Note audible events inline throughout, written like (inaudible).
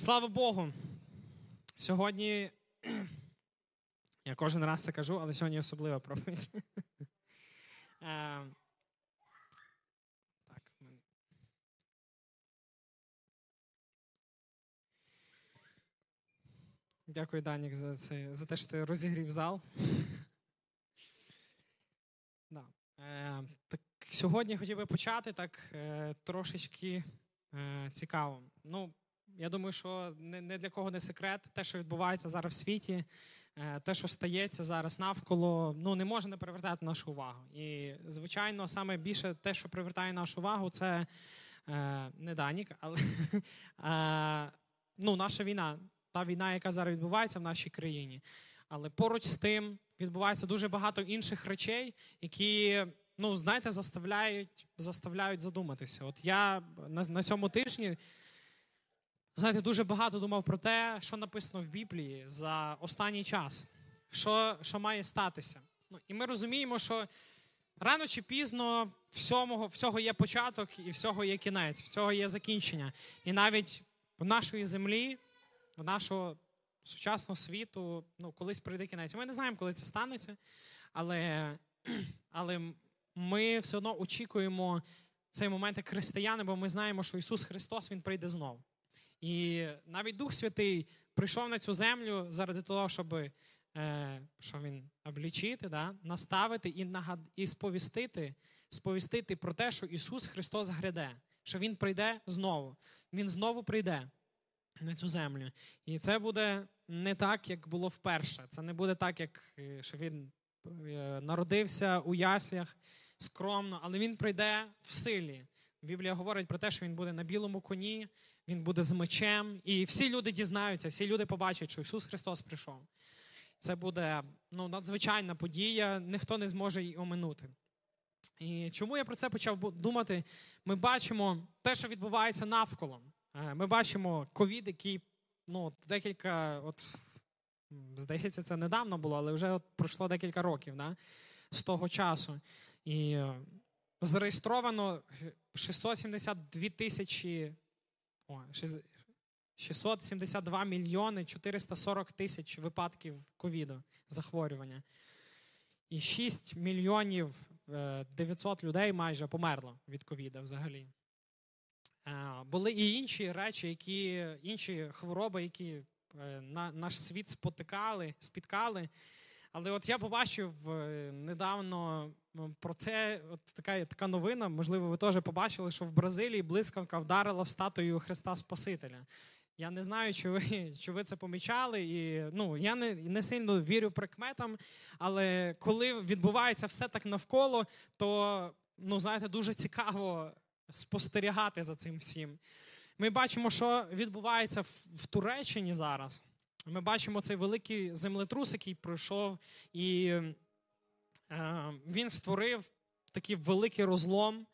Слава Богу! Сьогодні, я кожен раз це кажу, але сьогодні особлива проповідь. (laughs) Е. Дякую, Данік, за це, за те, що ти розігрів зал. (laughs) да. е, так, Сьогодні хотів би почати так е, трошечки цікаво. Ну, я думаю, що не для кого не секрет, те, що відбувається зараз в світі, е, те, що стається зараз навколо, ну не може не привертати нашу увагу. І, звичайно, саме більше те, що привертає нашу увагу, це е, не Данік, але (laughs) е, ну, наша війна, та війна, яка зараз відбувається в нашій країні. Але поруч з тим відбувається дуже багато інших речей, які. Ну, знаєте, заставляють заставляють задуматися. От я на на цьому тижні знаєте, дуже багато думав про те, що написано в Біблії за останній час, що що має статися. Ну, І ми розуміємо, що рано чи пізно всього, всього є початок і всього є кінець, всього є закінчення. І навіть в нашої землі, в нашого сучасного світу, ну, колись прийде кінець. Ми не знаємо, коли це станеться, але, (clears throat) але ми все одно очікуємо цей момент як християни, бо ми знаємо, що Ісус Христос Він прийде знову. І навіть Дух Святий прийшов на цю землю заради того, щоб е, що він облічити, да, наставити і нагад... і сповістити, сповістити про те, що Ісус Христос гряде, що Він прийде знову. Він знову прийде на цю землю. І це буде не так, як було вперше. Це не буде так, як е, що він е, народився у яслях скромно, але він прийде в силі. Біблія говорить про те, що він буде на білому коні, він буде з мечем, і всі люди дізнаються, всі люди побачать, що Ісус Христос прийшов. Це буде ну, надзвичайна подія, ніхто не зможе її оминути. І чому я про це почав думати? Ми бачимо те, що відбувається навколо. Е, ми бачимо ковід, який ну, декілька, от, здається, це недавно було, але вже от пройшло декілька років да, з того часу. І е, зареєстровано 672 тисячі 672 мільйони 440 тисяч випадків ковіду захворювання. І 6 мільйонів 900 е, людей майже померло від ковіда взагалі. Е, були і інші речі, які, інші хвороби, які е, наш світ спотикали, спіткали. Але от я побачив недавно про те, от така така новина, можливо, ви теж побачили, що в Бразилії блискавка вдарила в статую Христа Спасителя. Я не знаю, чи ви (laughs) чи ви це помічали. І ну я не не сильно вірю прикметам, але коли відбувається все так навколо, то ну знаєте, дуже цікаво спостерігати за цим всім. Ми бачимо, що відбувається в, Туреччині зараз. Ми бачимо цей великий землетрус, який пройшов, і він створив такий великий розлом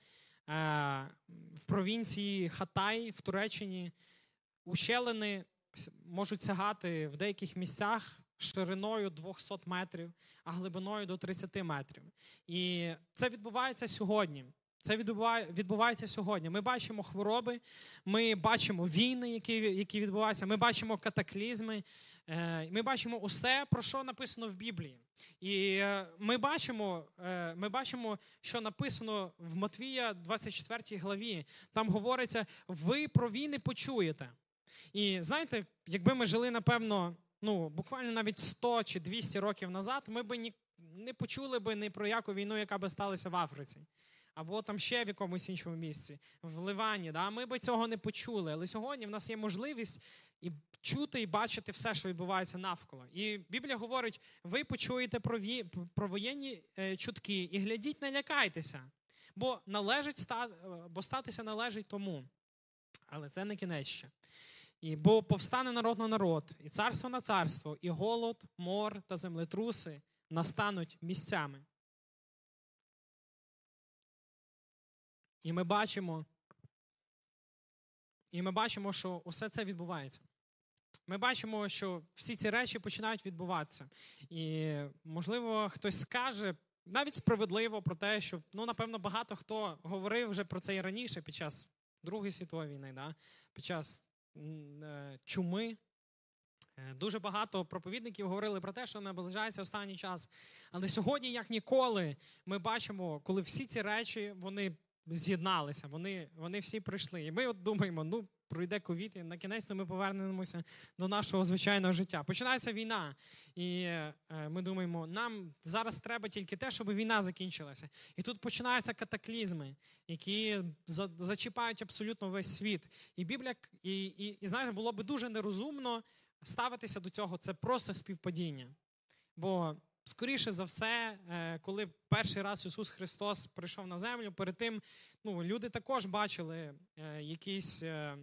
е, в провінції Хатай в Туреччині. Ущелини можуть сягати в деяких місцях шириною 200 метрів, а глибиною до 30 метрів. І це відбувається сьогодні. Це відбувається сьогодні. Ми бачимо хвороби, ми бачимо війни, які які відбуваються. Ми бачимо катаклізми. Е, ми бачимо усе, про що написано в Біблії. І е, ми бачимо, е, ми бачимо, що написано в Матвія, 24 главі. Там говориться: ви про війни почуєте. І знаєте, якби ми жили, напевно, ну буквально навіть 100 чи 200 років назад, ми б ні, не почули би ні про яку війну, яка би сталася в Африці або там ще в якомусь іншому місці, в Ливані. Да? Ми би цього не почули. Але сьогодні в нас є можливість і чути і бачити все, що відбувається навколо. І Біблія говорить: ви почуєте про ві... про воєнні е, чутки і глядіть, не лякайтеся, бо належить ста... бо статися належить тому. Але це не кінець ще. І бо повстане народ на народ, і царство на царство, і голод, мор та землетруси настануть місцями. І ми бачимо, і ми бачимо, що усе це відбувається. Ми бачимо, що всі ці речі починають відбуватися. І, можливо, хтось скаже навіть справедливо про те, що ну, напевно, багато хто говорив вже про це і раніше під час Другої світової війни, да? під час е, чуми. Е, дуже багато проповідників говорили про те, що наближається останній час. Але сьогодні, як ніколи, ми бачимо, коли всі ці речі вони з'єдналися, вони вони всі прийшли. І ми от думаємо, ну пройде ковід, і на кінець ми повернемося до нашого звичайного життя. Починається війна, і е, ми думаємо, нам зараз треба тільки те, щоб війна закінчилася. І тут починаються катаклізми, які зачіпають абсолютно весь світ. І Біблія, і, і, і знаєте, було би дуже нерозумно ставитися до цього. Це просто співпадіння. Бо скоріше за все, е, коли перший раз Ісус Христос прийшов на землю, перед тим ну, люди також бачили е, якісь е,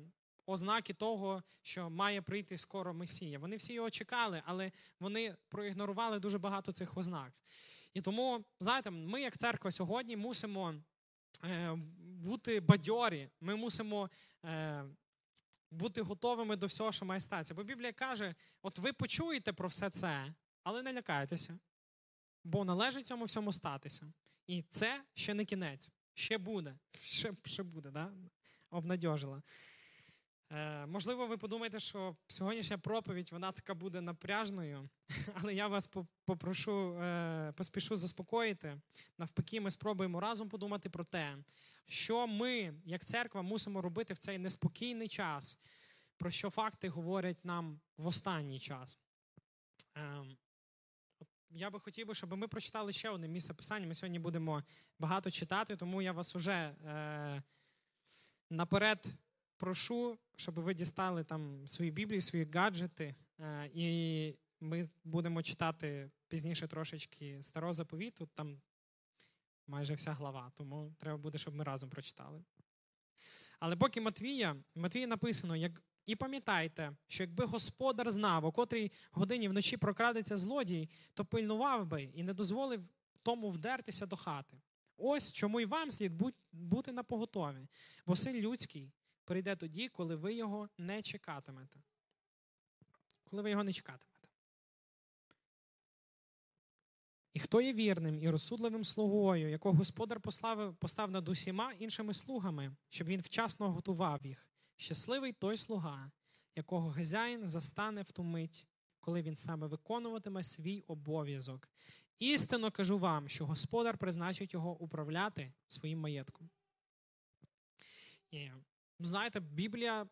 ознаки того, що має прийти скоро Месія. Вони всі його чекали, але вони проігнорували дуже багато цих ознак. І тому, знаєте, ми, як церква, сьогодні мусимо бути бадьорі, ми мусимо. Бути готовими до всього, що має статися. Бо Біблія каже: от ви почуєте про все це, але не лякайтеся бо належить цьому всьому статися. І це ще не кінець, ще буде. Ще ще буде, да? обнадьожила. Е, Можливо, ви подумаєте, що сьогоднішня проповідь вона така буде напряжною, (laughs) але я вас попрошу, е, поспішу заспокоїти. Навпаки, ми спробуємо разом подумати про те, що ми, як церква, мусимо робити в цей неспокійний час, про що факти говорять нам в останній час. Е, я би хотів би, щоб ми прочитали ще одне місце писання. Ми сьогодні будемо багато читати, тому я вас уже е, наперед прошу, щоб ви дістали там свої біблії, свої гаджети. Е, і ми будемо читати пізніше трошечки старого заповіту. Там майже вся глава, тому треба буде, щоб ми разом прочитали. Але поки Матвія, Матвія написано, як і пам'ятайте, що якби господар знав, о котрій годині вночі прокрадеться злодій, то пильнував би і не дозволив тому вдертися до хати. Ось чому й вам слід бути на поготові, бо син людський прийде тоді, коли ви його не чекатимете. Коли ви його не чекатимете. І хто є вірним і розсудливим слугою, якого господар послав, постав над усіма іншими слугами, щоб він вчасно готував їх. Щасливий той слуга, якого хазяїн застане в ту мить, коли він саме виконуватиме свій обов'язок. Істинно кажу вам, що господар призначить його управляти своїм маєтком. І, знаєте, Біблія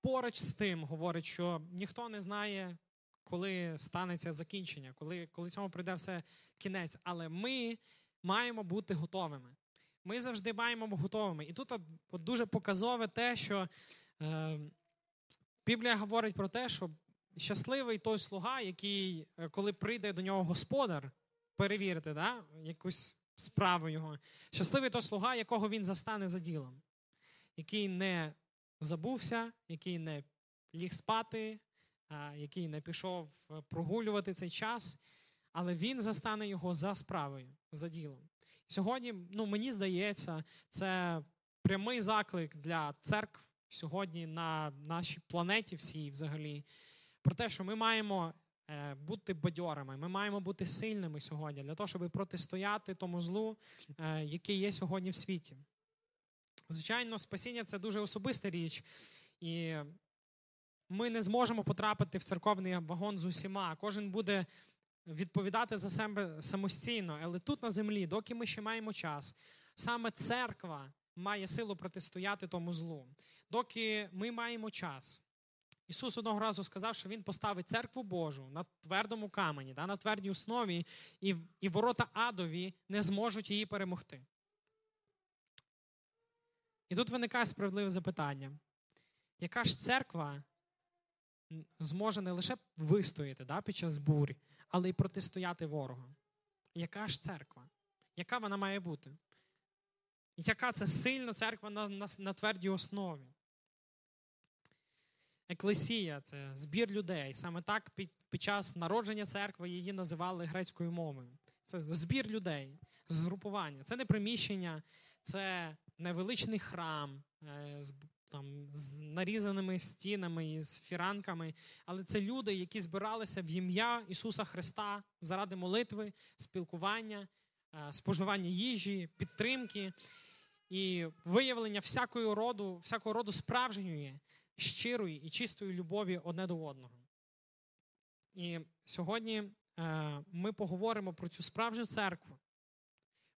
поруч з тим говорить, що ніхто не знає, коли станеться закінчення, коли коли цьому прийде все кінець. Але ми маємо бути готовими. Ми завжди маємо готовими. І тут от, дуже показове те, що е, Біблія говорить про те, що щасливий той слуга, який, е, коли прийде до нього господар, перевірити да, якусь справу його. Щасливий той слуга, якого він застане за ділом, який не забувся, який не ліг спати, який не пішов е, прогулювати цей час, але він застане його за справою, за ділом. Сьогодні, ну мені здається, це прямий заклик для церкв сьогодні на нашій планеті, всій взагалі, про те, що ми маємо е, бути бадьорами, ми маємо бути сильними сьогодні для того, щоб протистояти тому злу, е, який є сьогодні в світі. Звичайно, спасіння це дуже особиста річ, і ми не зможемо потрапити в церковний вагон з усіма. Кожен буде відповідати за себе самостійно, але тут на землі, доки ми ще маємо час, саме церква має силу протистояти тому злу. Доки ми маємо час. Ісус одного разу сказав, що Він поставить церкву Божу на твердому камені, на твердій основі, і і ворота адові не зможуть її перемогти. І тут виникає справедливе запитання: яка ж церква зможе не лише вистояти да, під час бурі, але й протистояти ворогу. Яка ж церква? Яка вона має бути? Яка це сильна церква на, на, на твердій основі? Еклесія це збір людей. Саме так під, під час народження церкви її називали грецькою мовою. Це збір людей, згрупування. Це не приміщення, це невеличний храм, е, там з нарізаними стінами і з фіранками, але це люди, які збиралися в ім'я Ісуса Христа заради молитви, спілкування, е, споживання їжі, підтримки і виявлення всякого роду, всякого роду справжньої щирої і чистої любові одне до одного. І сьогодні е, ми поговоримо про цю справжню церкву.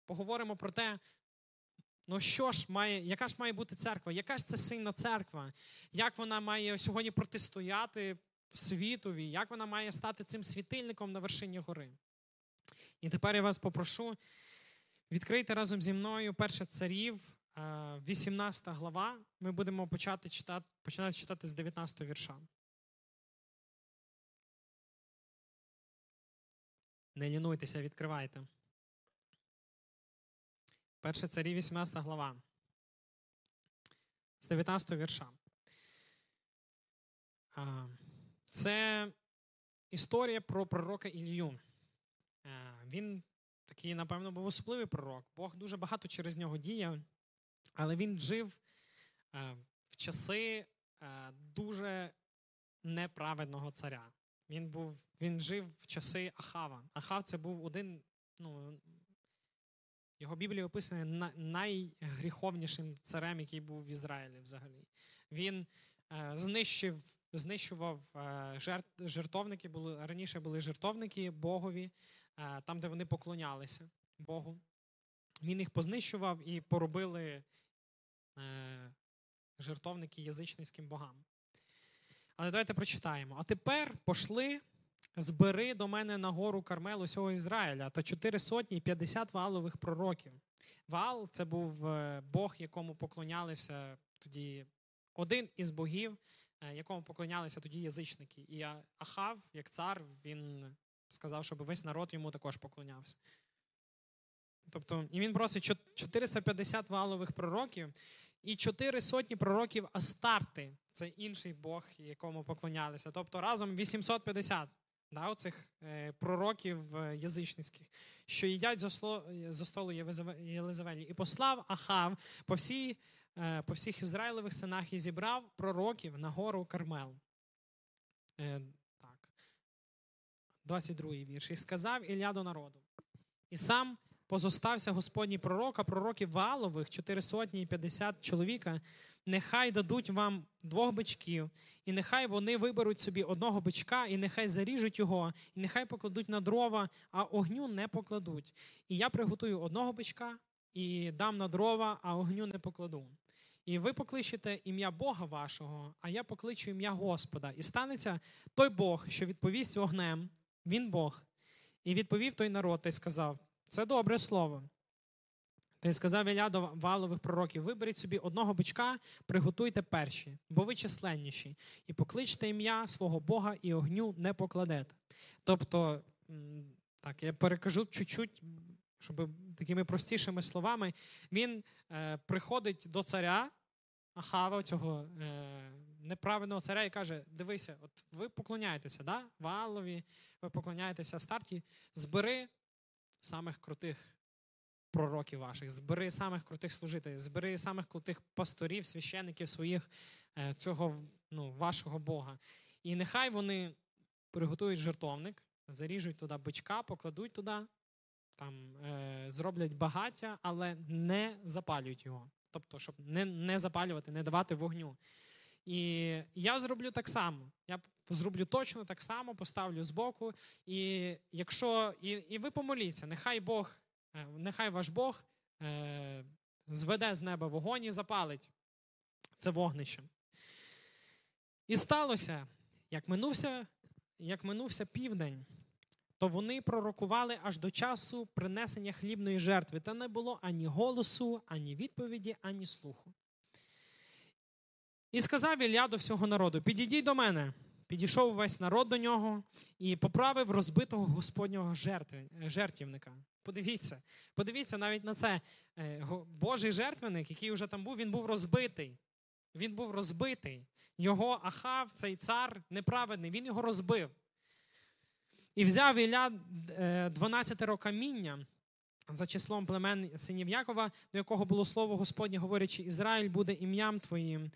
Поговоримо про те, ну що ж має, яка ж має бути церква, яка ж це сильна церква, як вона має сьогодні протистояти світові, як вона має стати цим світильником на вершині гори. І тепер я вас попрошу відкрити разом зі мною перше царів, 18 глава. Ми будемо почати читати, починати читати з 19 вірша. Не лінуйтеся, відкривайте. Перше царі, 18 глава. З 19 вірша. Це історія про пророка Ілью. Він такий, напевно, був особливий пророк. Бог дуже багато через нього діяв, але він жив в часи дуже неправедного царя. Він був, він жив в часи Ахава. Ахав це був один, ну, його Біблія описана найгріховнішим царем, який був в Ізраїлі взагалі. Він е, знищив, знищував е, жертовники, були, раніше були жертовники Богові, е, там, де вони поклонялися Богу. Він їх познищував і поробили е, жертовники язичницьким богам. Але давайте прочитаємо. А тепер пошли, збери до мене на гору Кармел усього Ізраїля та чотири сотні п'ятдесят валових пророків. Вал це був е, Бог, якому поклонялися тоді один із богів, е, якому поклонялися тоді язичники. І Ахав, як цар, він сказав, щоб весь народ йому також поклонявся. Тобто, і він просить 450 валових пророків і чотири сотні пророків Астарти це інший Бог, якому поклонялися. Тобто разом 850 да, оцих е, пророків е, язичницьких, що їдять сло, за столу Єлизавелі. І послав Ахав по всій, е, по всіх Ізраїлевих синах і зібрав пророків на гору Кармел. Е, так. 22-й вірш. І сказав Ілля до народу. І сам позостався Господній пророк, а пророків Валових, 4 сотні і 50 чоловіка, нехай дадуть вам двох бичків, і нехай вони виберуть собі одного бичка, і нехай заріжуть його, і нехай покладуть на дрова, а огню не покладуть. І я приготую одного бичка і дам на дрова, а огню не покладу. І ви покличете ім'я Бога вашого, а я покличу ім'я Господа. І станеться той Бог, що відповість вогнем, він Бог. І відповів той народ та й сказав: це добре слово. Й сказав Ілля до валових пророків: виберіть собі одного бичка, приготуйте перші, бо ви численніші, і покличте ім'я свого Бога і огню не покладете. Тобто, так, я перекажу чуть-чуть, щоб такими простішими словами, він е, приходить до царя Ахава, цього е, неправильного царя, і каже: Дивися, от ви поклоняєтеся, да? Валові, ви поклоняєтеся старті, збери самих крутих пророків ваших, збери самих крутих служителів, збери самих крутих пасторів, священиків своїх е, цього ну, вашого Бога. І нехай вони приготують жертовник, заріжуть туди бичка, покладуть туди, там е, зроблять багаття, але не запалюють його. Тобто, щоб не не запалювати, не давати вогню. І я зроблю так само. Я зроблю точно так само, поставлю збоку. І якщо і, і ви помоліться, нехай Бог, нехай ваш Бог е, зведе з неба вогонь і запалить це вогнище. І сталося, як минувся, як минувся південь, то вони пророкували аж до часу принесення хлібної жертви, та не було ані голосу, ані відповіді, ані слуху. І сказав Ілля до всього народу: Підійдіть до мене. Підійшов весь народ до нього і поправив розбитого Господнього жертвівника. Подивіться, подивіться навіть на це. Е, Божий жертвенник, який вже там був, він був розбитий. Він був розбитий. Його ахав, цей цар неправедний, він його розбив. І взяв Ілля 12 е, каміння за числом племен синів Якова, до якого було слово Господнє, говорячи, Ізраїль буде ім'ям твоїм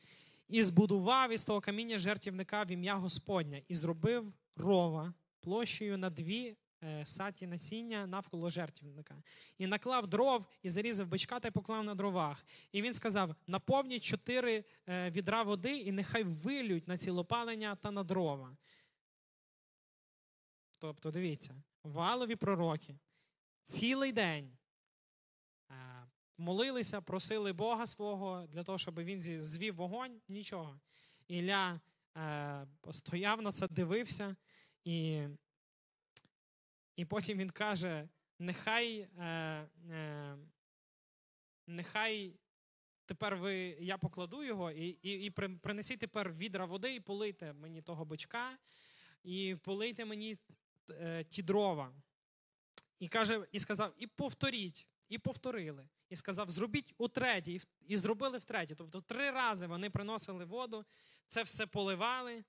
і збудував із того каміння жертівника в ім'я Господня, і зробив рова площею на дві е, саті насіння навколо жертвника. І наклав дров, і зарізав бичка та й поклав на дровах. І він сказав: наповніть чотири е, відра води, і нехай вилють на цілопалення та на дрова. Тобто, дивіться, валові пророки цілий день молилися, просили Бога свого для того, щоб він звів вогонь, нічого. Ілля е, стояв на це, дивився, і і потім він каже: нехай е, е, нехай тепер ви, я покладу його, і і, і принесіть тепер відра води і полийте мені того бичка, і полийте мені е, ті дрова. І каже, і сказав: і повторіть, і повторили. І сказав: зробіть утретє, і, зробили втретє. Тобто три рази вони приносили воду, це все поливали.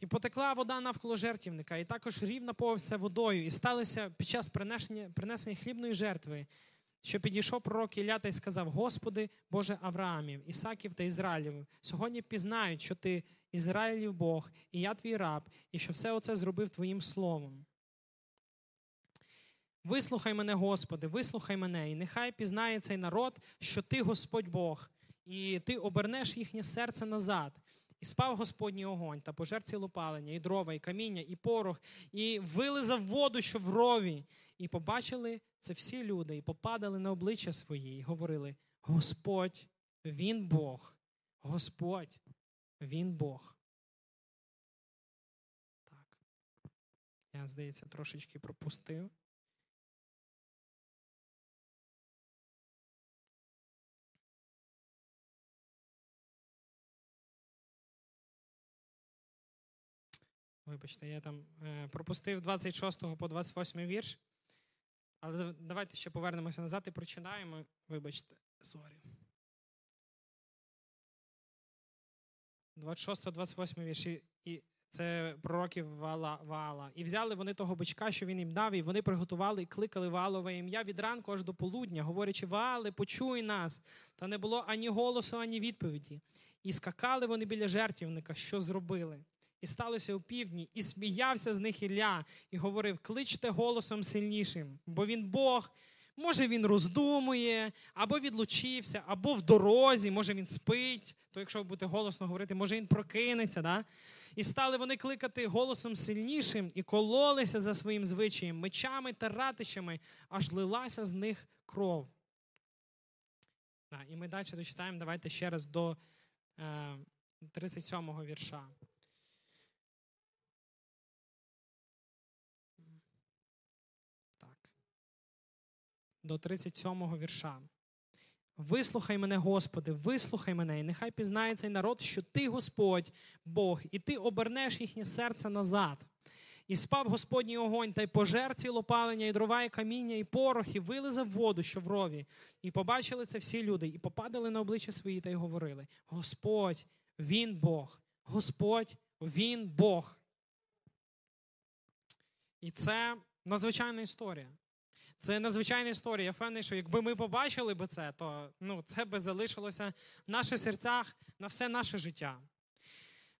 І потекла вода навколо жертівника, і також рів наповнився водою, і сталося під час принесення принесення хлібної жертви, що підійшов пророк Ілля та й сказав: Господи, Боже Авраамів, Ісаків та Ізраїлів, сьогодні пізнають, що ти Ізраїлів Бог, і я твій раб, і що все оце зробив Твоїм словом. Вислухай мене, Господи, вислухай мене, і нехай пізнає цей народ, що Ти Господь Бог, і Ти обернеш їхнє серце назад. І спав Господній огонь та пожер цілопалення, і дрова, і каміння, і порох, і вилизав воду, що в рові. І побачили це всі люди, і попадали на обличчя свої, і говорили: Господь, Він Бог, Господь, Він Бог. Так. Я, здається, трошечки пропустив. Вибачте, я там е, пропустив 26 по 28 вірш. Але давайте ще повернемося назад і прочинаємо. Вибачте, sorry. 26-28 вірш. І це пророків Вала, Ваала. І взяли вони того бичка, що він їм дав, і вони приготували і кликали Ваалове ім'я від ранку аж до полудня, говорячи, Ваале, почуй нас. Та не було ані голосу, ані відповіді. І скакали вони біля жертвівника, що зробили. І сталося у півдні, і сміявся з них Ілля, і говорив: кличте голосом сильнішим, бо він Бог. Може, він роздумує, або відлучився, або в дорозі, може він спить. То, якщо будете голосно говорити, може він прокинеться. Да? І стали вони кликати голосом сильнішим і кололися за своїм звичаєм, мечами та ратищами, аж лилася з них кров. І ми далі дочитаємо, давайте ще раз до е, 37-го вірша. До 37-го вірша. Вислухай мене, Господи, вислухай мене, і нехай пізнає цей народ, що Ти Господь, Бог, і Ти обернеш їхнє серце назад. І спав Господній огонь, та й пожер цілопалення, і дрова, і каміння, і порох, і вилизав воду, що в рові. І побачили це всі люди, і попадали на обличчя свої та й говорили: Господь, Він Бог, Господь, Він Бог. І це надзвичайна історія. Це надзвичайна історія. Я впевнений, що якби ми побачили би це, то ну, це би залишилося в наших серцях на все наше життя.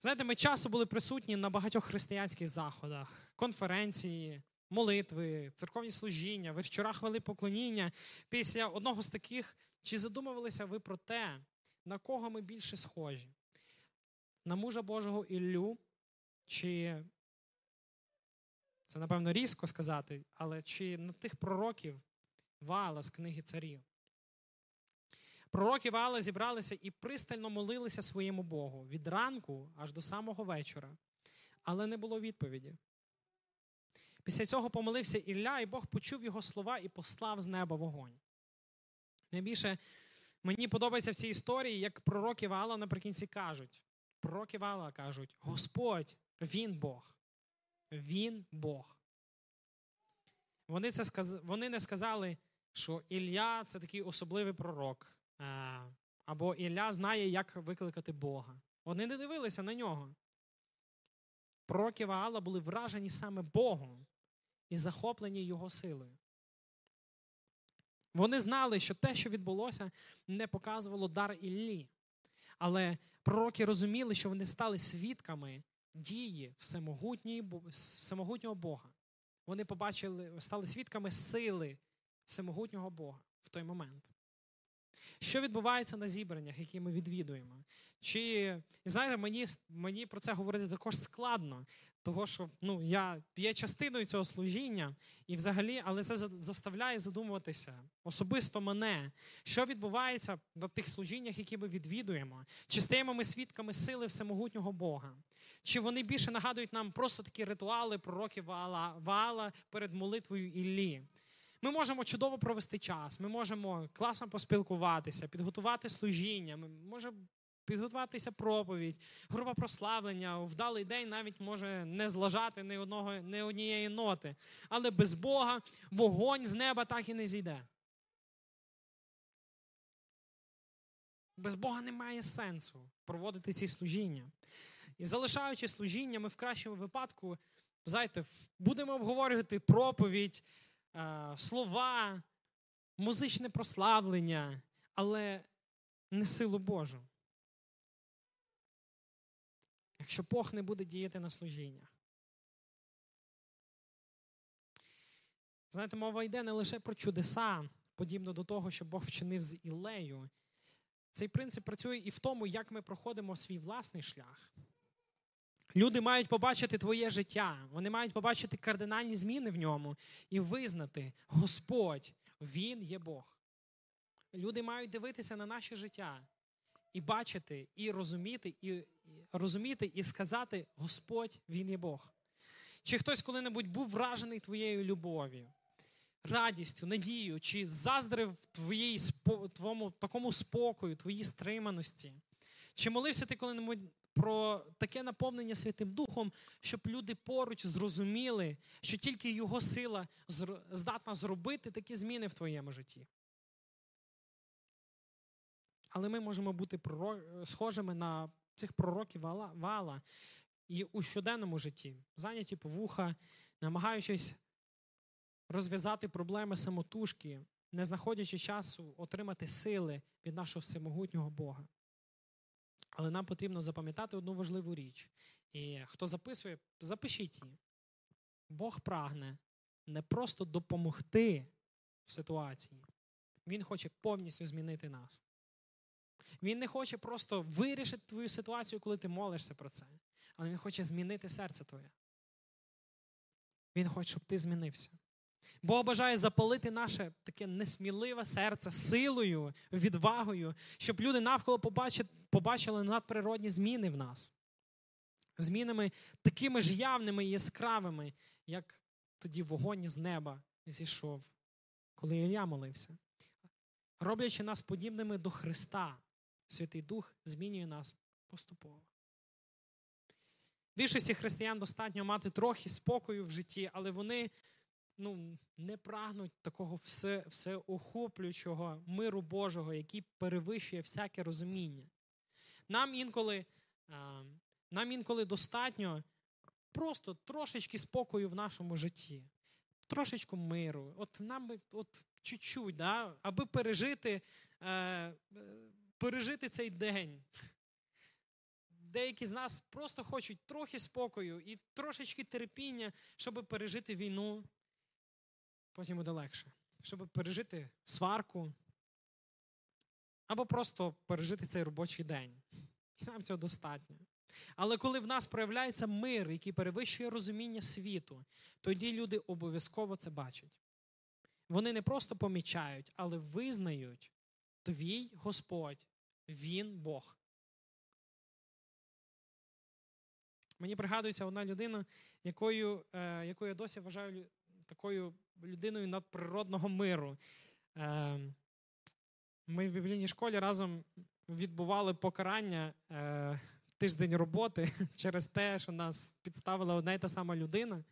Знаєте, ми часто були присутні на багатьох християнських заходах, конференції, молитви, церковні служіння, вечора хвали поклоніння. Після одного з таких, чи задумувалися ви про те, на кого ми більше схожі? На мужа Божого Іллю чи це, напевно, різко сказати, але чи на тих пророків Ваала з книги царів? Пророки Ваала зібралися і пристально молилися своєму Богу від ранку аж до самого вечора, але не було відповіді. Після цього помолився Ілля, і Бог почув його слова і послав з неба вогонь. Найбільше мені подобається в цій історії, як пророки Ваала наприкінці кажуть. Пророки Ваала кажуть: Господь, Він Бог. Він Бог. Вони це сказ... вони не сказали, що Ілля це такий особливий пророк, або Ілля знає, як викликати Бога. Вони не дивилися на нього. Пророки Ваала були вражені саме Богом і захоплені Його силою. Вони знали, що те, що відбулося, не показувало дар Іллі. Але пророки розуміли, що вони стали свідками дії всемогутнього Бога. Вони побачили, стали свідками сили всемогутнього Бога в той момент. Що відбувається на зібраннях, які ми відвідуємо? Чи знаєте, мені мені про це говорити також складно, того що ну, я є частиною цього служіння, і взагалі, але це заставляє задумуватися особисто мене, що відбувається на тих служіннях, які ми відвідуємо, чи стаємо ми свідками сили всемогутнього Бога, чи вони більше нагадують нам просто такі ритуали пророків Ваала, Ваала перед молитвою Іллі. Ми можемо чудово провести час, ми можемо класно поспілкуватися, підготувати служіння, ми можемо підготуватися проповідь, група прославлення, вдалий день навіть може не злажати ні одного, ні однієї ноти. Але без Бога вогонь з неба так і не зійде. Без Бога немає сенсу проводити ці служіння. І залишаючи служіння, ми в кращому випадку, знаєте, будемо обговорювати проповідь, е, слова, музичне прославлення, але не силу Божу якщо Бог не буде діяти на служіннях. Знаєте, мова йде не лише про чудеса, подібно до того, що Бог вчинив з Ілею. Цей принцип працює і в тому, як ми проходимо свій власний шлях. Люди мають побачити твоє життя, вони мають побачити кардинальні зміни в ньому і визнати, Господь, Він є Бог. Люди мають дивитися на наше життя і бачити, і розуміти, і розуміти, і сказати: Господь, Він є Бог. Чи хтось коли-небудь був вражений твоєю любов'ю, радістю, надією, чи заздрив твоїй, твоєму такому спокою, твоїй стриманості? Чи молився ти коли-небудь про таке наповнення Святим Духом, щоб люди поруч зрозуміли, що тільки Його сила здатна зробити такі зміни в твоєму житті? Але ми можемо бути схожими на цих пророків вала, і у щоденному житті, зайняті по вуха, намагаючись розв'язати проблеми самотужки, не знаходячи часу отримати сили від нашого всемогутнього Бога. Але нам потрібно запам'ятати одну важливу річ. І хто записує, запишіть її. Бог прагне не просто допомогти в ситуації, Він хоче повністю змінити нас. Він не хоче просто вирішити твою ситуацію, коли ти молишся про це. Але він хоче змінити серце твоє. Він хоче, щоб ти змінився. Бог бажає запалити наше таке несміливе серце силою, відвагою, щоб люди навколо побачили надприродні зміни в нас. Змінами такими ж явними і яскравими, як тоді вогонь з неба зійшов, коли Ілля молився, роблячи нас подібними до Христа. Святий Дух змінює нас поступово. Більшості християн достатньо мати трохи спокою в житті, але вони ну, не прагнуть такого все, всеохоплюючого миру Божого, який перевищує всяке розуміння. Нам інколи, нам інколи достатньо просто трошечки спокою в нашому житті, трошечку миру. От нам от чуть-чуть, да, аби пережити. Е, пережити цей день. Деякі з нас просто хочуть трохи спокою і трошечки терпіння, щоб пережити війну. Потім буде легше. Щоб пережити сварку. Або просто пережити цей робочий день. Нам цього достатньо. Але коли в нас проявляється мир, який перевищує розуміння світу, тоді люди обов'язково це бачать. Вони не просто помічають, але визнають твій Господь він Бог. Мені пригадується одна людина, якою е, яку я досі вважаю такою людиною надприродного миру. Е, Ми в біблійній школі разом відбували покарання е, тиждень роботи (laughs) через те, що нас підставила одна й та сама людина.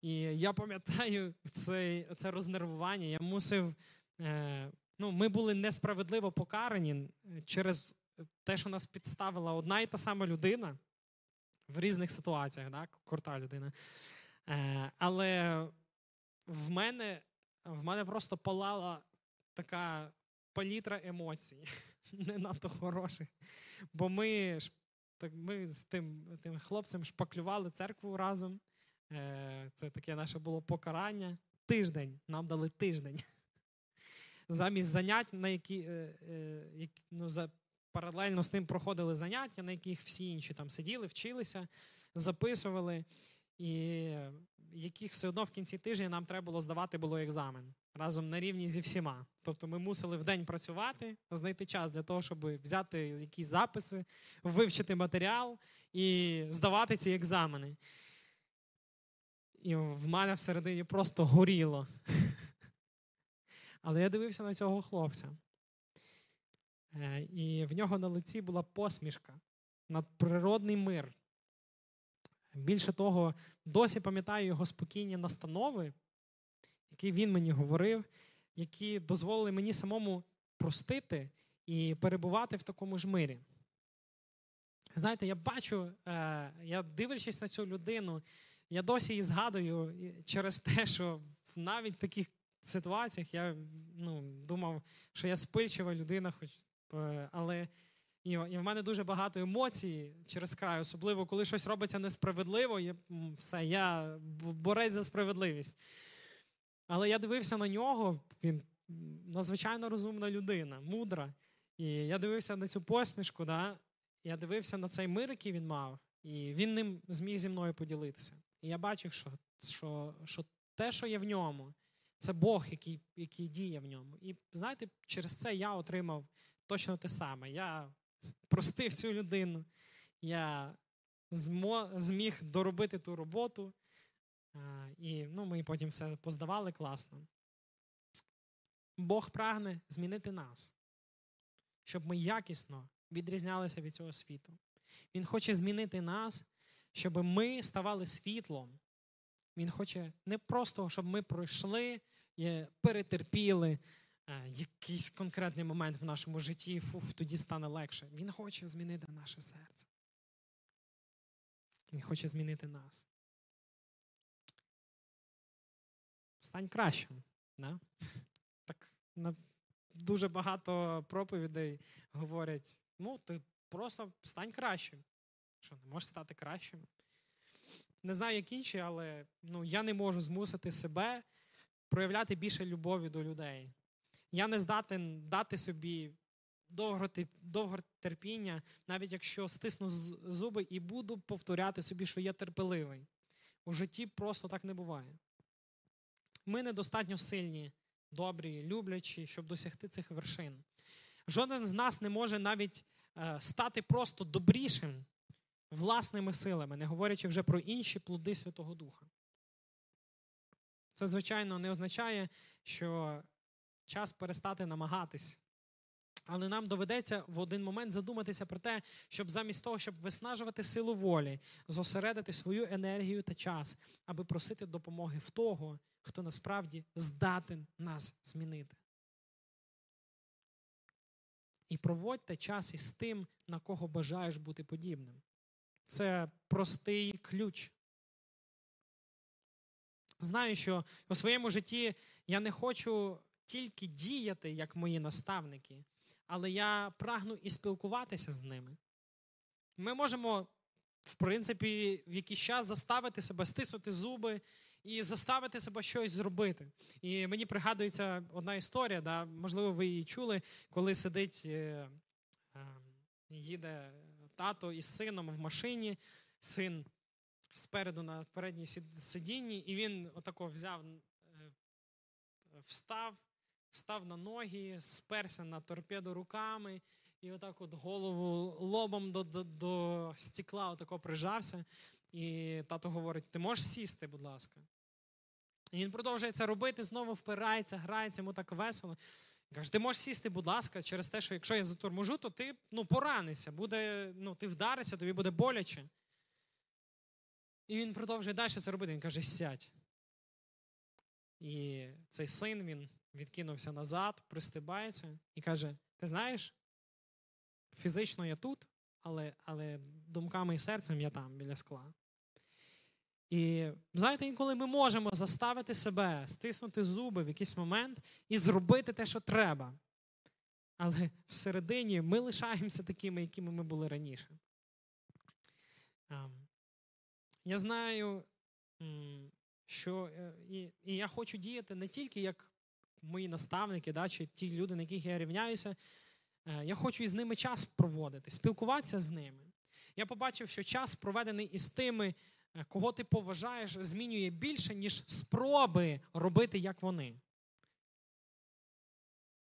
І я пам'ятаю це, це рознервування. Я мусив е, ну, ми були несправедливо покарані через те, що нас підставила одна і та сама людина в різних ситуаціях, так? крута людина. Е, Але в мене в мене просто палала така палітра емоцій, (laughs) не надто хороших. Бо ми так, ми з тим тим хлопцем шпаклювали церкву разом. Е, це таке наше було покарання. Тиждень. Нам дали тиждень. Замість занять, на які, е, е, ну, за, паралельно з ним проходили заняття, на яких всі інші там сиділи, вчилися, записували, і яких все одно в кінці тижня нам треба було здавати було екзамен разом на рівні зі всіма. Тобто ми мусили в день працювати, знайти час для того, щоб взяти якісь записи, вивчити матеріал і здавати ці екзамени. І в мене всередині просто горіло. Але я дивився на цього хлопця. Е, і в нього на лиці була посмішка, надприродний мир. Більше того, досі пам'ятаю його спокійні настанови, які він мені говорив, які дозволили мені самому простити і перебувати в такому ж мирі. Знаєте, я бачу, е, я дивлячись на цю людину, я досі її згадую через те, що навіть в таких ситуаціях я ну, думав, що я спильчива людина, хоч, е, але і, і в мене дуже багато емоцій через край, особливо коли щось робиться несправедливо, я, все, я борець за справедливість. Але я дивився на нього, він надзвичайно розумна людина, мудра. І я дивився на цю посмішку, да? я дивився на цей мир, який він мав, і він ним зміг зі мною поділитися. І я бачив, що що, що те, що є в ньому, це Бог, який який діє в ньому. І знаєте, через це я отримав точно те саме. Я простив цю людину, я зміг доробити ту роботу. І ну, ми потім все поздавали класно. Бог прагне змінити нас, щоб ми якісно відрізнялися від цього світу. Він хоче змінити нас, щоб ми ставали світлом. Він хоче не просто, щоб ми пройшли, перетерпіли якийсь конкретний момент в нашому житті, фуф, тоді стане легше. Він хоче змінити наше серце. Він хоче змінити нас. Стань кращим. Да? Так на дуже багато проповідей говорять: ну, ти просто стань кращим. Що, не можеш стати кращим? Не знаю, як інші, але ну, я не можу змусити себе проявляти більше любові до людей. Я не здатен дати собі довго терпіння, навіть якщо стисну зуби і буду повторяти собі, що я терпеливий. У житті просто так не буває. Ми недостатньо сильні, добрі, люблячі, щоб досягти цих вершин. Жоден з нас не може навіть е, стати просто добрішим власними силами, не говорячи вже про інші плоди Святого Духа. Це, звичайно, не означає, що час перестати намагатись. Але нам доведеться в один момент задуматися про те, щоб замість того, щоб виснажувати силу волі, зосередити свою енергію та час, аби просити допомоги в того, хто насправді здатен нас змінити. І проводьте час із тим, на кого бажаєш бути подібним. Це простий ключ. Знаю, що у своєму житті я не хочу тільки діяти, як мої наставники, але я прагну і спілкуватися з ними. Ми можемо, в принципі, в якийсь час заставити себе стиснути зуби і заставити себе щось зробити. І мені пригадується одна історія, да, можливо, ви її чули, коли сидить, е, е, їде тато із сином в машині, син спереду на передній сидінні, і він отако взяв, е, встав, встав на ноги, сперся на торпеду руками. І отак от голову лобом до до, до стекла отако прижався. І тато говорить: ти можеш сісти, будь ласка. І він продовжує це робити, знову впирається, грається, йому так весело. Каже, ти можеш сісти, будь ласка, через те, що якщо я заторможу, то ти ну, поранишся, буде, ну, ти вдаришся, тобі буде боляче. І він продовжує далі це робити. Він каже, сядь. І цей син він відкинувся назад, пристибається і каже: Ти знаєш, фізично я тут, але але думками і серцем я там біля скла. І знаєте, інколи ми можемо заставити себе стиснути зуби в якийсь момент і зробити те, що треба. Але всередині ми лишаємося такими, якими ми були раніше. Я знаю, що е, і, я хочу діяти не тільки як мої наставники, да, чи ті люди, на яких я рівняюся. Е, я хочу із ними час проводити, спілкуватися з ними. Я побачив, що час, проведений із тими, кого ти поважаєш, змінює більше, ніж спроби робити, як вони.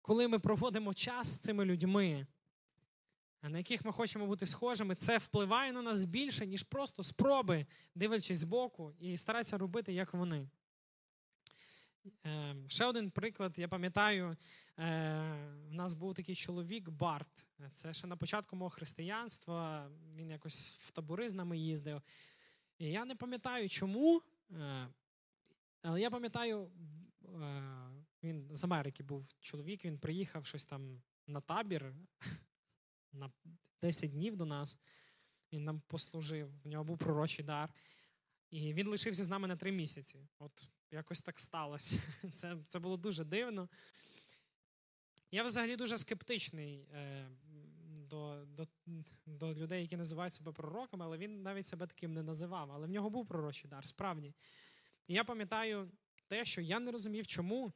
Коли ми проводимо час з цими людьми, на яких ми хочемо бути схожими, це впливає на нас більше, ніж просто спроби, дивлячись збоку, і старатися робити, як вони. Ем, ще один приклад, я пам'ятаю, е, в нас був такий чоловік Барт. Це ще на початку мого християнства. Він якось в табори з нами їздив. Я не пам'ятаю, чому, е, але я пам'ятаю, е, він з Америки був чоловік, він приїхав щось там на табір (laughs) на 10 днів до нас. Він нам послужив, в нього був пророчий дар. І він лишився з нами на три місяці. От якось так сталося. (laughs) Це це було дуже дивно. Я взагалі дуже скептичний е, до, до, до людей, які називають себе пророками, але він навіть себе таким не називав. Але в нього був пророчий дар, справді. І я пам'ятаю те, що я не розумів, чому,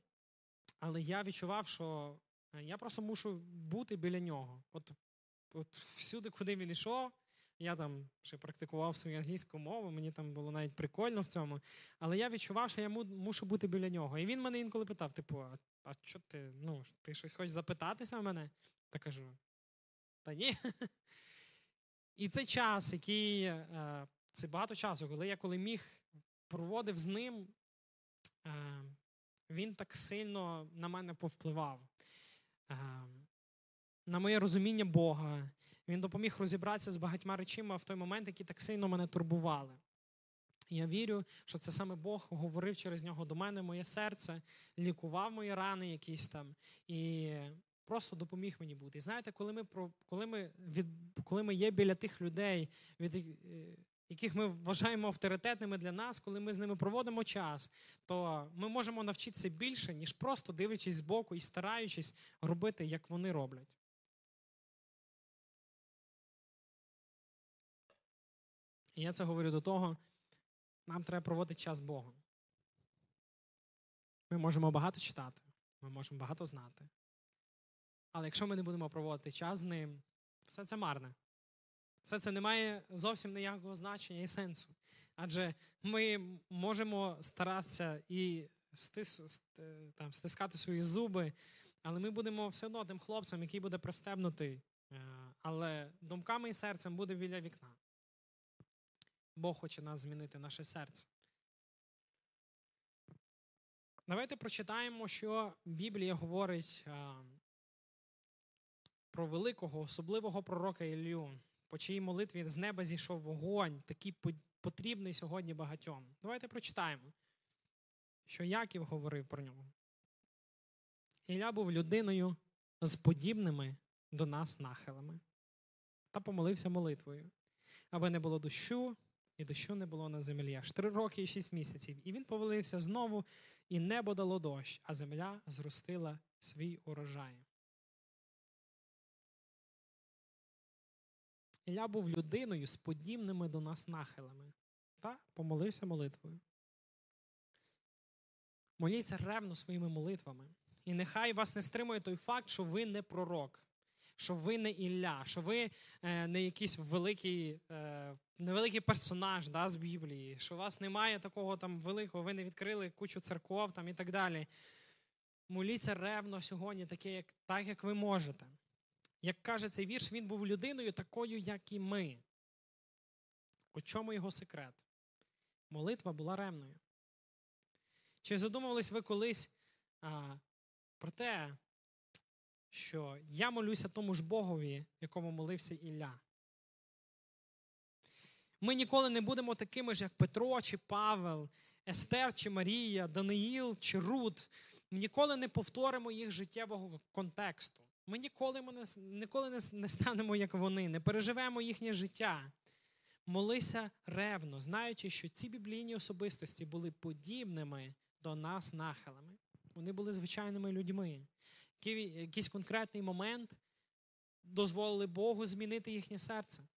але я відчував, що е, я просто мушу бути біля нього. От, от всюди, куди він йшов. Я там ще практикував свою англійську мову, мені там було навіть прикольно в цьому. Але я відчував, що я мушу бути біля нього. І він мене інколи питав: типу, а, що ти? Ну, ти щось хочеш запитатися в мене? Та кажу: Та ні. І цей час, який е, це багато часу, коли я коли міг проводив з ним, е, він так сильно на мене повпливав. Е, на моє розуміння Бога, він допоміг розібратися з багатьма речима в той момент, які так сильно мене турбували. Я вірю, що це саме Бог говорив через нього до мене, моє серце, лікував мої рани якісь там і просто допоміг мені бути. І знаєте, коли ми коли ми, від, коли ми є біля тих людей, від е, яких ми вважаємо авторитетними для нас, коли ми з ними проводимо час, то ми можемо навчитися більше, ніж просто дивлячись збоку і стараючись робити, як вони роблять. І я це говорю до того, нам треба проводити час з Богом. Ми можемо багато читати, ми можемо багато знати. Але якщо ми не будемо проводити час з ним, все це марне. Все це не має зовсім ніякого значення і сенсу. Адже ми можемо старатися і стис, там, стискати свої зуби, але ми будемо все одно тим хлопцем, який буде пристебнутий, е, але думками і серцем буде біля вікна. Бог хоче нас змінити наше серце. Давайте прочитаємо, що Біблія говорить а, про великого, особливого пророка Іллю, по чиїй молитві з неба зійшов вогонь, такий потрібний сьогодні багатьом. Давайте прочитаємо, що Яків говорив про нього. Ілля був людиною з подібними до нас нахилами та помолився молитвою, аби не було дощу і дощу не було на землі аж три роки і шість місяців. І він повелився знову, і небо дало дощ, а земля зростила свій урожай. Ілля був людиною з подібними до нас нахилами та помолився молитвою. Моліться ревно своїми молитвами. І нехай вас не стримує той факт, що ви не пророк що ви не Ілля, що ви е, не якийсь великий е, невеликий персонаж да, з Біблії, що у вас немає такого там великого, ви не відкрили кучу церков там і так далі. Моліться ревно сьогодні, таке, як, так, як ви можете. Як каже цей вірш, він був людиною такою, як і ми. У чому його секрет? Молитва була ревною. Чи задумувались ви колись а, про те, що я молюся тому ж Богові, якому молився Ілля. Ми ніколи не будемо такими ж, як Петро чи Павел, Естер чи Марія, Даниїл чи Рут. Ми ніколи не повторимо їх життєвого контексту. Ми ніколи ніколи не станемо, як вони, не переживемо їхнє життя. Молися ревно, знаючи, що ці біблійні особистості були подібними до нас нахилами. Вони були звичайними людьми якийсь конкретний момент дозволили Богу змінити їхнє серце.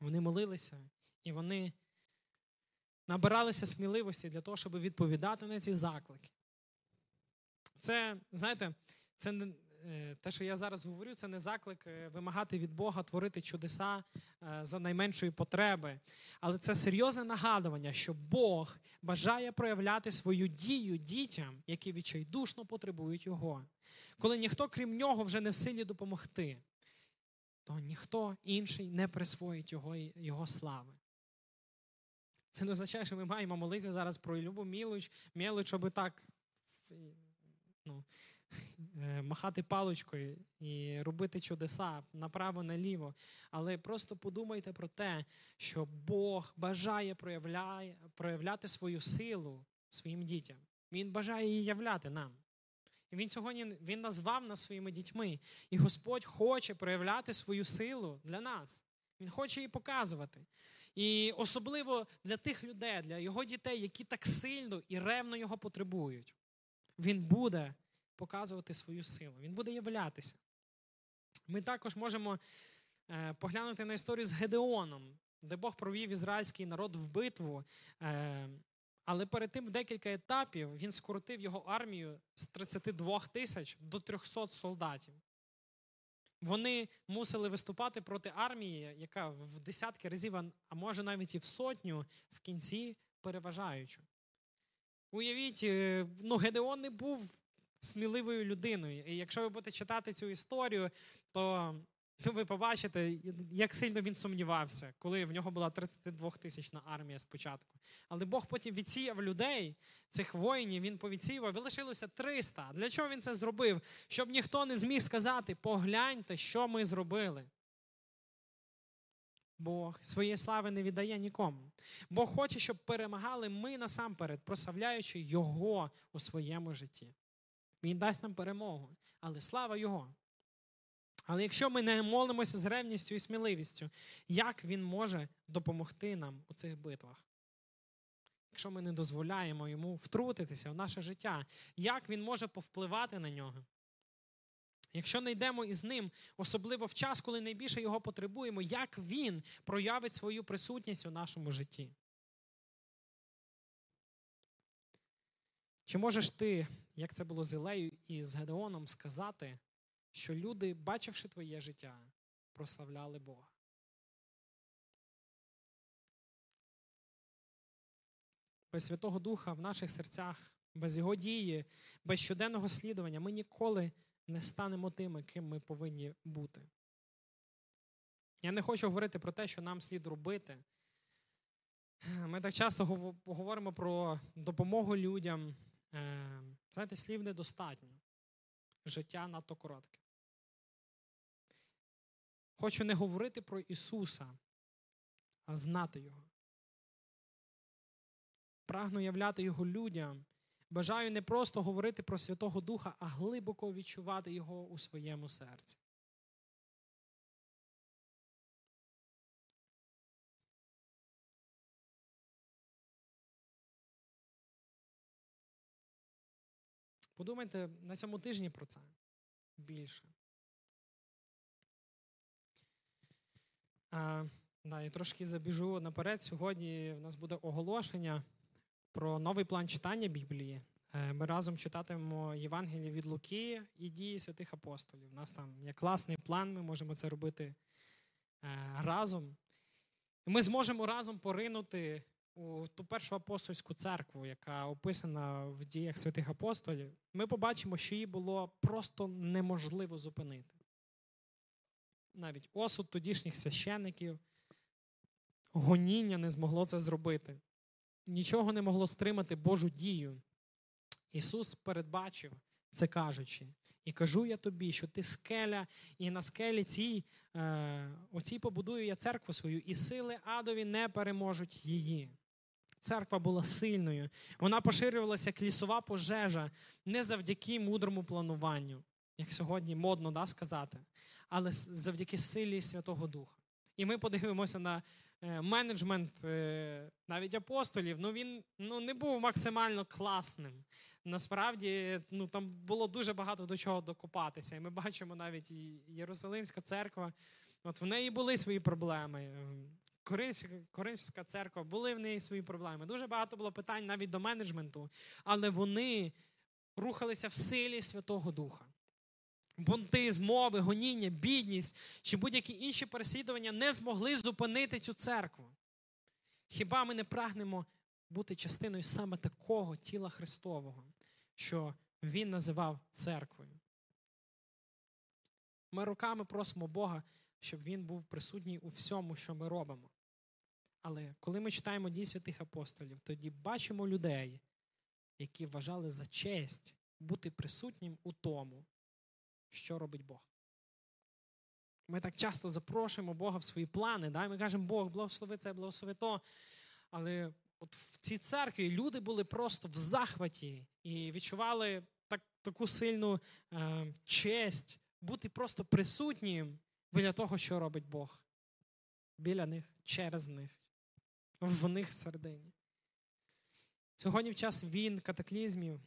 Вони молилися, і вони набиралися сміливості для того, щоб відповідати на ці заклики. Це, знаєте, це те, що я зараз говорю, це не заклик е, вимагати від Бога творити чудеса е, за найменшої потреби. Але це серйозне нагадування, що Бог бажає проявляти свою дію дітям, які відчайдушно потребують Його. Коли ніхто, крім нього, вже не в силі допомогти, то ніхто інший не присвоїть Його, його слави. Це не означає, що ми маємо молитися зараз про любу мілоч, мілоч, аби так ну, е, махати паличкою і робити чудеса направо-наліво. Але просто подумайте про те, що Бог бажає проявляти свою силу своїм дітям. Він бажає її являти нам. І Він сьогодні він назвав нас своїми дітьми. І Господь хоче проявляти свою силу для нас. Він хоче її показувати. І особливо для тих людей, для його дітей, які так сильно і ревно його потребують. Він буде показувати свою силу, він буде являтися. Ми також можемо е, поглянути на історію з Гедеоном, де Бог провів ізраїльський народ в битву. Е, але перед тим в декілька етапів він скоротив його армію з 32 тисяч до 300 солдатів. Вони мусили виступати проти армії, яка в десятки разів, а може навіть і в сотню в кінці переважаючу. Уявіть, е, ну Гедеон не був сміливою людиною. І якщо ви будете читати цю історію, то ну, ви побачите, як сильно він сумнівався, коли в нього була 32 тисячна армія спочатку. Але Бог потім відсіяв людей, цих воїнів, він повідсіював, і лишилося 300. Для чого він це зробив? Щоб ніхто не зміг сказати: погляньте, що ми зробили. Бог своєї слави не віддає нікому. Бог хоче, щоб перемагали ми насамперед, прославляючи Його у своєму житті. Він дасть нам перемогу, але слава Його. Але якщо ми не молимося з ревністю і сміливістю, як Він може допомогти нам у цих битвах? Якщо ми не дозволяємо йому втрутитися в наше життя, як він може повпливати на нього? Якщо не йдемо із ним, особливо в час, коли найбільше його потребуємо, як він проявить свою присутність у нашому житті? Чи можеш ти, як це було з Ілею і з Гедеоном, сказати, що люди, бачивши твоє життя, прославляли Бога? Без Святого Духа в наших серцях, без Його дії, без щоденного слідування ми ніколи не станемо тими, ким ми повинні бути. Я не хочу говорити про те, що нам слід робити. Ми так часто говоримо про допомогу людям. Е, знаєте, слів недостатньо. Життя надто коротке. Хочу не говорити про Ісуса, а знати Його. Прагну являти Його людям. Бажаю не просто говорити про Святого Духа, а глибоко відчувати Його у своєму серці. Подумайте на цьому тижні про це більше. А, да, Я трошки забіжу наперед. Сьогодні в нас буде оголошення про новий план читання Біблії. Е, ми разом читатимемо Євангеліє від Луки і дії святих апостолів. У нас там є класний план, ми можемо це робити е, разом. І ми зможемо разом поринути у ту першу апостольську церкву, яка описана в діях святих апостолів, ми побачимо, що її було просто неможливо зупинити. Навіть осуд тодішніх священників, гоніння не змогло це зробити. Нічого не могло стримати Божу дію. Ісус передбачив це кажучи. І кажу я тобі, що ти скеля, і на скелі цій, е, оцій побудую я церкву свою, і сили адові не переможуть її. Церква була сильною. Вона поширювалася як лісова пожежа не завдяки мудрому плануванню, як сьогодні модно да, сказати, але завдяки силі Святого Духа. І ми подивимося на е, менеджмент е, навіть апостолів. Ну він ну, не був максимально класним. Насправді, ну там було дуже багато до чого докопатися. І ми бачимо навіть Єрусалимська церква. От в неї були свої проблеми Коринфська, церква, були в неї свої проблеми. Дуже багато було питань навіть до менеджменту, але вони рухалися в силі Святого Духа. Бунти, змови, гоніння, бідність чи будь-які інші переслідування не змогли зупинити цю церкву. Хіба ми не прагнемо бути частиною саме такого тіла Христового, що Він називав церквою? Ми руками просимо Бога, щоб Він був присутній у всьому, що ми робимо. Але коли ми читаємо дій святих апостолів, тоді бачимо людей, які вважали за честь бути присутнім у тому, що робить Бог. Ми так часто запрошуємо Бога в свої плани. Да? Ми кажемо, Бог, благослови це, благослови то. Але от в цій церкві люди були просто в захваті і відчували так, таку сильну е, честь бути просто присутнім біля того, що робить Бог. Біля них, через них, в них середині. Сьогодні в час війн, катаклізмів,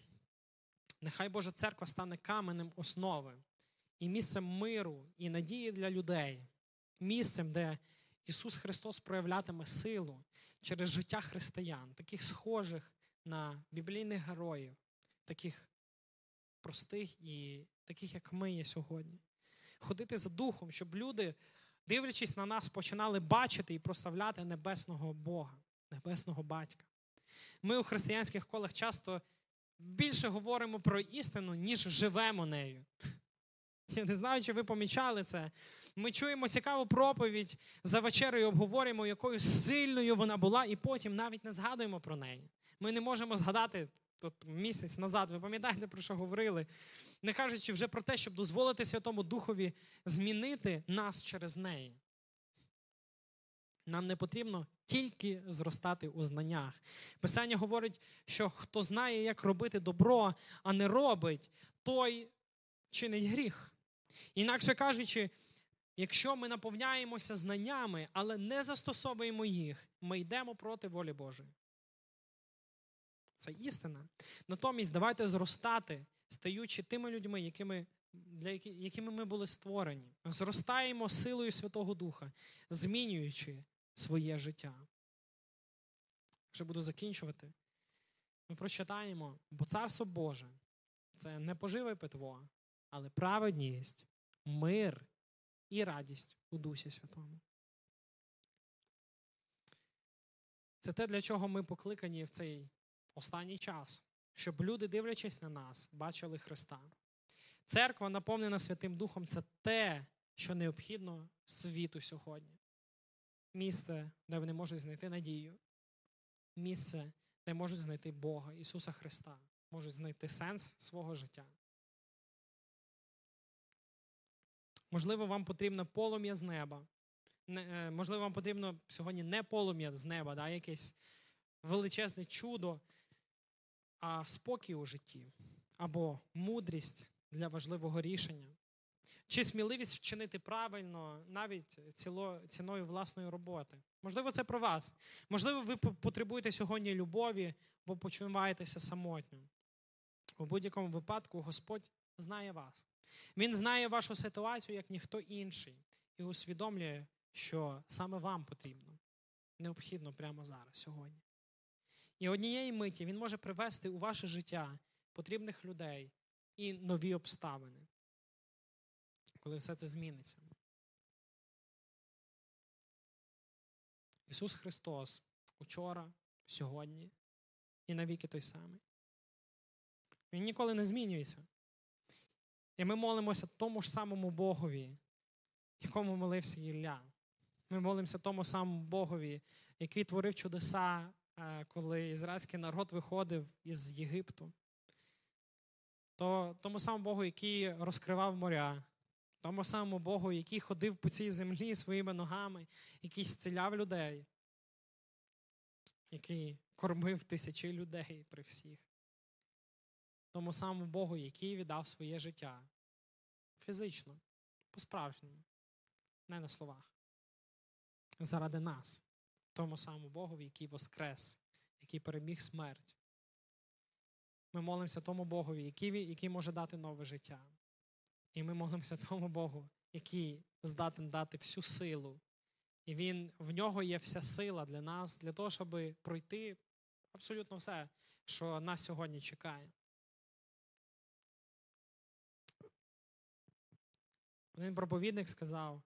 нехай Божа церква стане каменем основи і місцем миру і надії для людей, місцем, де Ісус Христос проявлятиме силу через життя християн, таких схожих на біблійних героїв, таких простих і таких, як ми є сьогодні. Ходити за духом, щоб люди, дивлячись на нас, починали бачити і прославляти небесного Бога, небесного батька. Ми у християнських колах часто більше говоримо про істину, ніж живемо нею. Я не знаю, чи ви помічали це. Ми чуємо цікаву проповідь за вечерею, обговорюємо, якою сильною вона була, і потім навіть не згадуємо про неї. Ми не можемо згадати тут місяць назад, ви пам'ятаєте, про що говорили, не кажучи вже про те, щоб дозволити Святому Духові змінити нас через неї. Нам не потрібно тільки зростати у знаннях. Писання говорить, що хто знає, як робити добро, а не робить, той чинить гріх. Інакше кажучи, якщо ми наповняємося знаннями, але не застосовуємо їх, ми йдемо проти волі Божої. Це істина. Натомість давайте зростати, стаючи тими людьми, якими, для які, якими ми були створені. Зростаємо силою Святого Духа, змінюючи своє життя. Вже буду закінчувати. Ми прочитаємо, бо Царство Боже це не поживе питво, але праведність, мир і радість у Дусі Святому. Це те, для чого ми покликані в цей останній час, щоб люди, дивлячись на нас, бачили Христа. Церква, наповнена Святим Духом, це те, що необхідно світу сьогодні. Місце, де вони можуть знайти надію, місце, де можуть знайти Бога, Ісуса Христа, можуть знайти сенс свого життя. Можливо, вам потрібно полум'я з неба. Можливо, вам потрібно сьогодні не полум'я з неба, да, якесь величезне чудо, а спокій у житті або мудрість для важливого рішення, чи сміливість вчинити правильно навіть ціло, ціною власної роботи. Можливо, це про вас. Можливо, ви потребуєте сьогодні любові, бо почуваєтеся самотньо. У будь-якому випадку Господь знає вас. Він знає вашу ситуацію, як ніхто інший, і усвідомлює, що саме вам потрібно, необхідно прямо зараз, сьогодні. І однієї миті він може привести у ваше життя потрібних людей і нові обставини, коли все це зміниться. Ісус Христос учора, сьогодні і навіки той самий. Він ніколи не змінюється. І ми молимося тому ж самому Богові, якому молився Ілля. Ми молимося тому самому Богові, який творив чудеса, коли ізраїльський народ виходив із Єгипту. То Тому самому Богу, який розкривав моря, тому самому Богу, який ходив по цій землі своїми ногами, який зціляв людей, який кормив тисячі людей при всіх тому самому Богу, який віддав своє життя фізично, по-справжньому, не на словах. Заради нас, тому самому Богу, який воскрес, який переміг смерть. Ми молимося тому Богові, який який може дати нове життя. І ми молимося тому Богу, який здатен дати всю силу І він, в нього є вся сила для нас, для того, щоб пройти абсолютно все, що нас сьогодні чекає. Один проповідник сказав,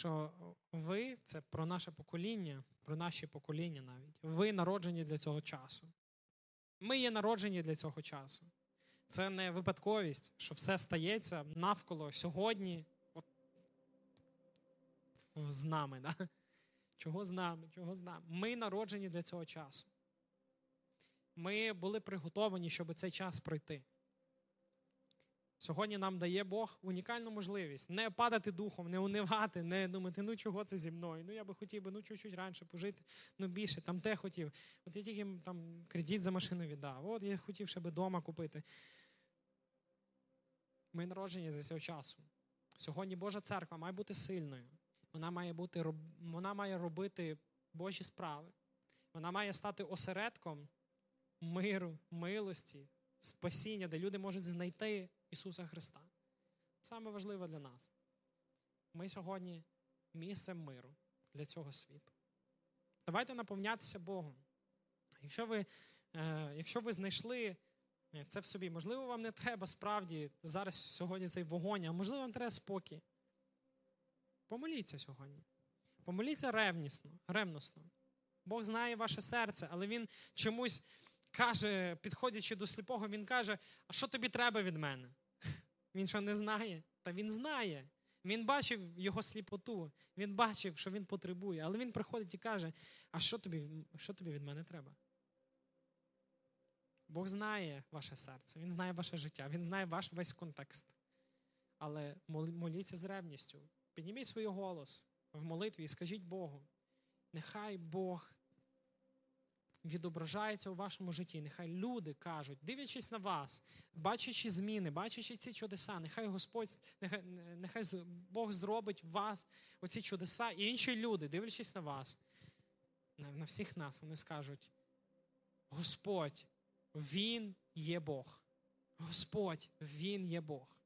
що ви це про наше покоління, про наші покоління навіть. Ви народжені для цього часу. Ми є народжені для цього часу. Це не випадковість, що все стається навколо сьогодні. От, з нами. Да? Чого з нами? Чого з нами? Ми народжені для цього часу. Ми були приготовані, щоб цей час пройти. Сьогодні нам дає Бог унікальну можливість не падати духом, не унивати, не думати, ну чого це зі мною? Ну я би хотів би ну чуть-чуть раніше пожити, ну більше, там те хотів. От я тільки там кредит за машину віддав. От я хотів ще би вдома купити. Ми народжені для цього часу. Сьогодні Божа церква має бути сильною. Вона має бути вона має робити Божі справи. Вона має стати осередком миру, милості, спасіння, де люди можуть знайти Ісуса Христа. Саме важливе для нас. Ми сьогодні місцем миру для цього світу. Давайте наповнятися Богом. Якщо ви, е, Якщо ви знайшли це в собі, можливо, вам не треба справді зараз сьогодні цей вогонь, а можливо, вам треба спокій. Помоліться сьогодні. Помоліться ревнісно, ревносно. Бог знає ваше серце, але Він чомусь каже, підходячи до сліпого, він каже: А що тобі треба від мене? (laughs) Він що не знає? Та він знає. Він бачив його сліпоту, він бачив, що він потребує, але він приходить і каже: А що тобі, що тобі від мене треба? Бог знає ваше серце, Він знає ваше життя, Він знає ваш весь контекст. Але моліться з ревністю. Підніміть свій голос в молитві і скажіть Богу, нехай Бог відображається у вашому житті. Нехай люди кажуть, дивлячись на вас, бачачи зміни, бачачи ці чудеса, нехай Господь, нехай нехай Бог зробить в вас оці чудеса, і інші люди, дивлячись на вас, на всіх нас, вони скажуть: Господь, Він є Бог. Господь, Він є Бог.